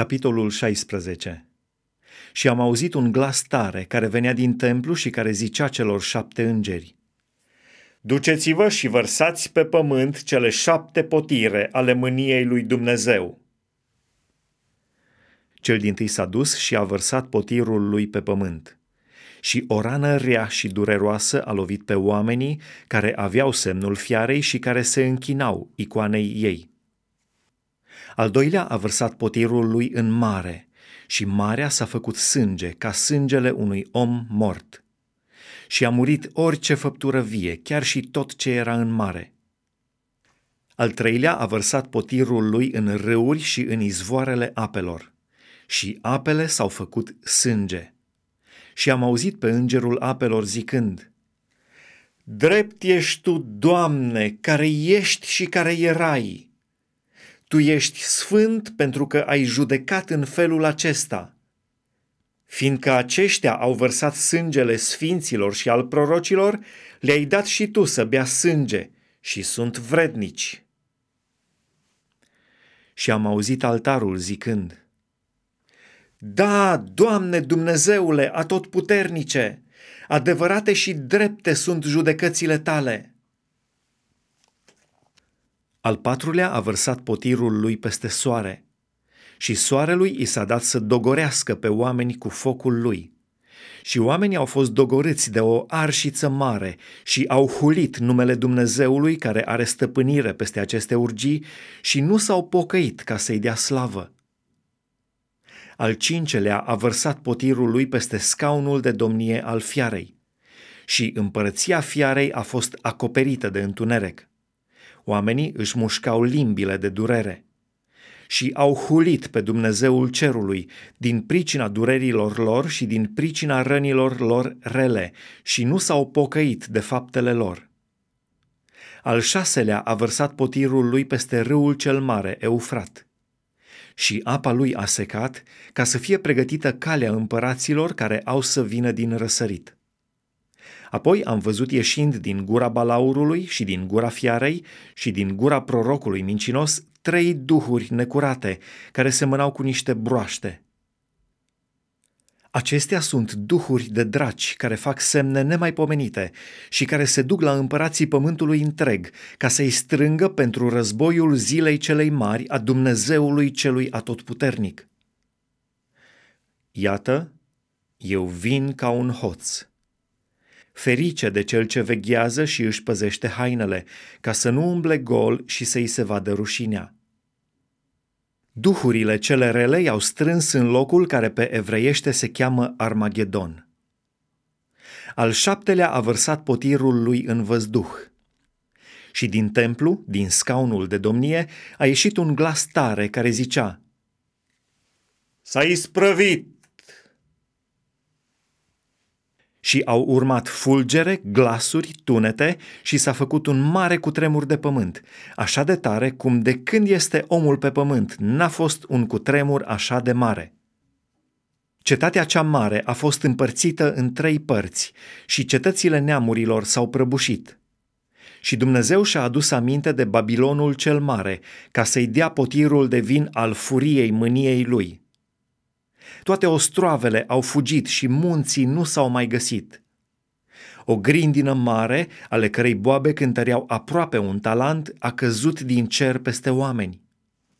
Capitolul 16 Și am auzit un glas tare care venea din templu și care zicea celor șapte îngeri. Duceți-vă și vărsați pe pământ cele șapte potire ale mâniei lui Dumnezeu. Cel din tâi s-a dus și a vărsat potirul lui pe pământ. Și o rană rea și dureroasă a lovit pe oamenii care aveau semnul fiarei și care se închinau icoanei ei. Al doilea a vărsat potirul lui în mare și marea s-a făcut sânge ca sângele unui om mort. Și a murit orice făptură vie, chiar și tot ce era în mare. Al treilea a vărsat potirul lui în râuri și în izvoarele apelor. Și apele s-au făcut sânge. Și am auzit pe îngerul apelor zicând, Drept ești tu, Doamne, care ești și care erai, tu ești sfânt pentru că ai judecat în felul acesta. Fiindcă aceștia au vărsat sângele sfinților și al prorocilor, le-ai dat și tu să bea sânge și sunt vrednici. Și am auzit altarul zicând, Da, Doamne Dumnezeule atotputernice, adevărate și drepte sunt judecățile tale. Al patrulea a vărsat potirul lui peste soare și soarelui i s-a dat să dogorească pe oameni cu focul lui. Și oamenii au fost dogorâți de o arșiță mare și au hulit numele Dumnezeului care are stăpânire peste aceste urgii și nu s-au pocăit ca să-i dea slavă. Al cincelea a vărsat potirul lui peste scaunul de domnie al fiarei și împărăția fiarei a fost acoperită de întuneric. Oamenii își mușcau limbile de durere și au hulit pe Dumnezeul cerului din pricina durerilor lor și din pricina rănilor lor rele și nu s-au pocăit de faptele lor. Al șaselea a vărsat potirul lui peste râul cel mare, Eufrat, și apa lui a secat ca să fie pregătită calea împăraților care au să vină din răsărit. Apoi am văzut ieșind din gura balaurului și din gura fiarei și din gura prorocului mincinos trei duhuri necurate care semănau cu niște broaște. Acestea sunt duhuri de draci care fac semne nemaipomenite și care se duc la împărații pământului întreg ca să-i strângă pentru războiul zilei celei mari a Dumnezeului celui atotputernic. Iată, eu vin ca un hoț Ferice de cel ce veghează și își păzește hainele, ca să nu umble gol și să-i se vadă rușinea. Duhurile cele rele i-au strâns în locul care pe evreiește se cheamă Armagedon. Al șaptelea a vărsat potirul lui în văzduh. Și din templu, din scaunul de domnie, a ieșit un glas tare care zicea S-a isprăvit și au urmat fulgere, glasuri, tunete și s-a făcut un mare cutremur de pământ, așa de tare cum de când este omul pe pământ n-a fost un cutremur așa de mare. Cetatea cea mare a fost împărțită în trei părți și cetățile neamurilor s-au prăbușit. Și Dumnezeu și-a adus aminte de Babilonul cel mare, ca să-i dea potirul de vin al furiei mâniei lui – toate ostroavele au fugit și munții nu s-au mai găsit. O grindină mare, ale cărei boabe cântăreau aproape un talent, a căzut din cer peste oameni.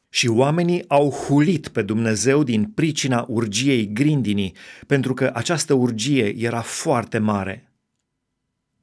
Și oamenii au hulit pe Dumnezeu din pricina urgiei grindinii, pentru că această urgie era foarte mare.